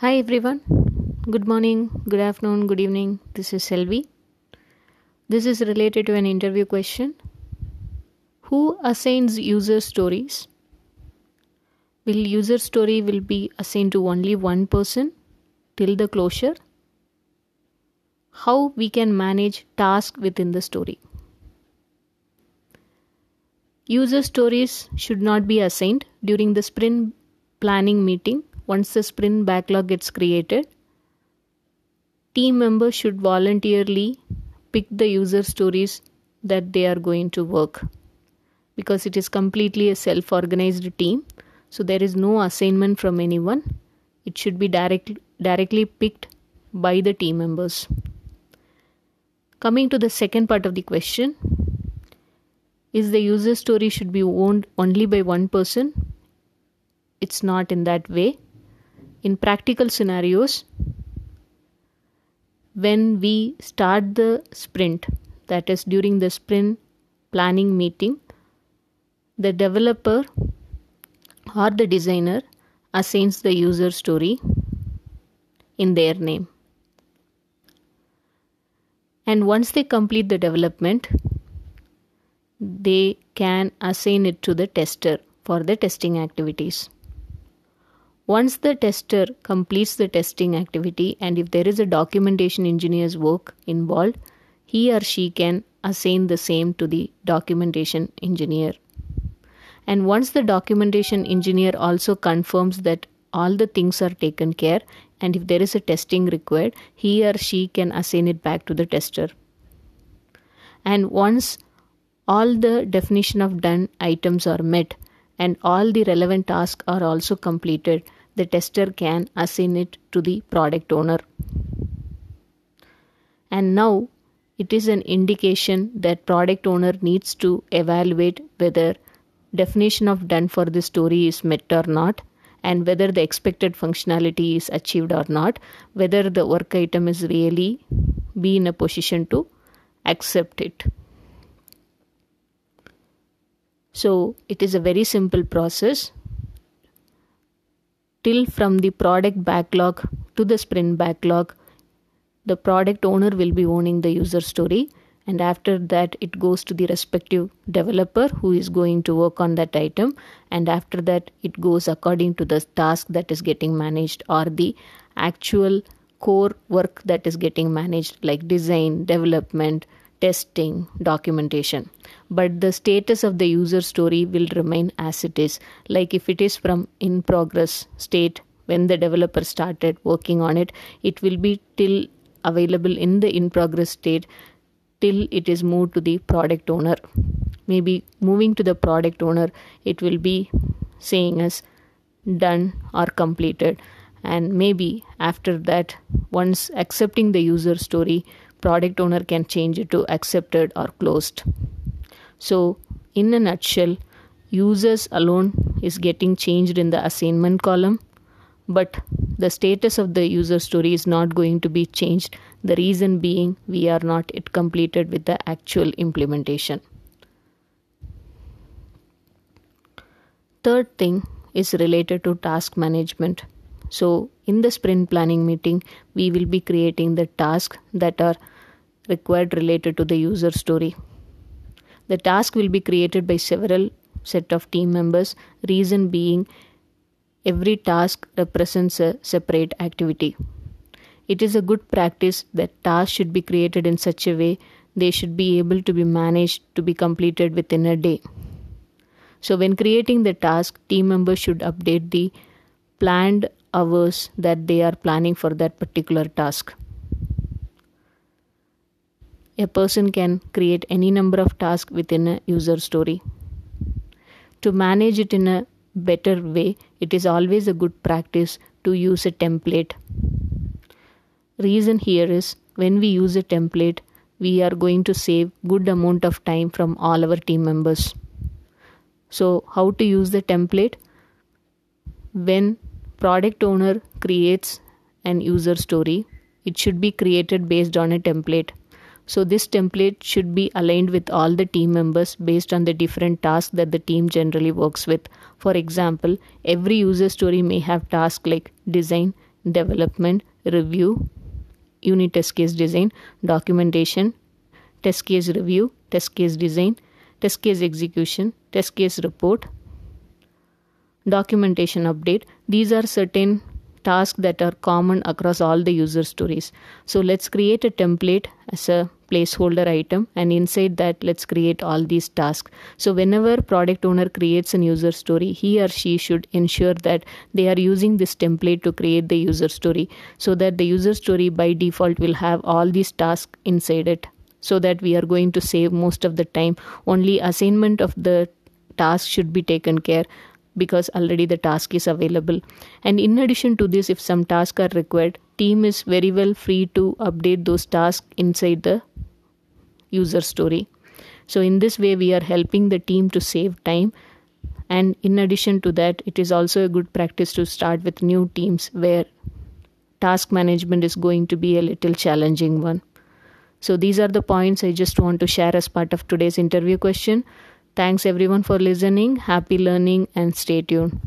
Hi everyone. Good morning, good afternoon, good evening. This is Selvi. This is related to an interview question. Who assigns user stories? Will user story will be assigned to only one person till the closure? How we can manage task within the story? User stories should not be assigned during the sprint planning meeting once the sprint backlog gets created. Team members should voluntarily pick the user stories that they are going to work because it is completely a self organized team. So there is no assignment from anyone. It should be direct, directly picked by the team members. Coming to the second part of the question is the user story should be owned only by one person? It's not in that way. In practical scenarios, when we start the sprint, that is during the sprint planning meeting, the developer or the designer assigns the user story in their name. And once they complete the development, they can assign it to the tester for the testing activities. Once the tester completes the testing activity and if there is a documentation engineer's work involved, he or she can assign the same to the documentation engineer. And once the documentation engineer also confirms that all the things are taken care and if there is a testing required, he or she can assign it back to the tester. And once all the definition of done items are met and all the relevant tasks are also completed, the tester can assign it to the product owner. And now it is an indication that product owner needs to evaluate whether definition of done for the story is met or not and whether the expected functionality is achieved or not whether the work item is really be in a position to accept it so it is a very simple process till from the product backlog to the sprint backlog the product owner will be owning the user story. And after that it goes to the respective developer who is going to work on that item. And after that it goes according to the task that is getting managed or the actual core work that is getting managed like design development testing documentation. But the status of the user story will remain as it is. Like if it is from in progress state when the developer started working on it it will be till available in the in progress state till it is moved to the product owner. Maybe moving to the product owner it will be saying as done or completed. And maybe after that once accepting the user story product owner can change it to accepted or closed. So in a nutshell users alone is getting changed in the assignment column but the status of the user story is not going to be changed. The reason being we are not yet completed with the actual implementation. Third thing is related to task management so in the sprint planning meeting we will be creating the tasks that are required related to the user story. The task will be created by several set of team members reason being every task represents a separate activity. It is a good practice that tasks should be created in such a way they should be able to be managed to be completed within a day. So when creating the task team members should update the planned hours that they are planning for that particular task a person can create any number of tasks within a user story. To manage it in a better way, it is always a good practice to use a template. Reason here is when we use a template, we are going to save good amount of time from all our team members. So, how to use the template? When product owner creates an user story, it should be created based on a template so this template should be aligned with all the team members based on the different tasks that the team generally works with. For example, every user story may have tasks like design, development, review, unit test case design, documentation, test case review, test case design, test case execution, test case report, documentation update. These are certain tasks that are common across all the user stories. So let's create a template as a placeholder item and inside that let's create all these tasks. So whenever product owner creates a user story, he or she should ensure that they are using this template to create the user story so that the user story by default will have all these tasks inside it so that we are going to save most of the time only assignment of the task should be taken care because already the task is available. And in addition to this if some tasks are required team is very well free to update those tasks inside the user story. So in this way we are helping the team to save time. And in addition to that it is also a good practice to start with new teams where task management is going to be a little challenging one. So these are the points i just want to share as part of today's interview question Thanks everyone for listening. Happy learning and stay tuned.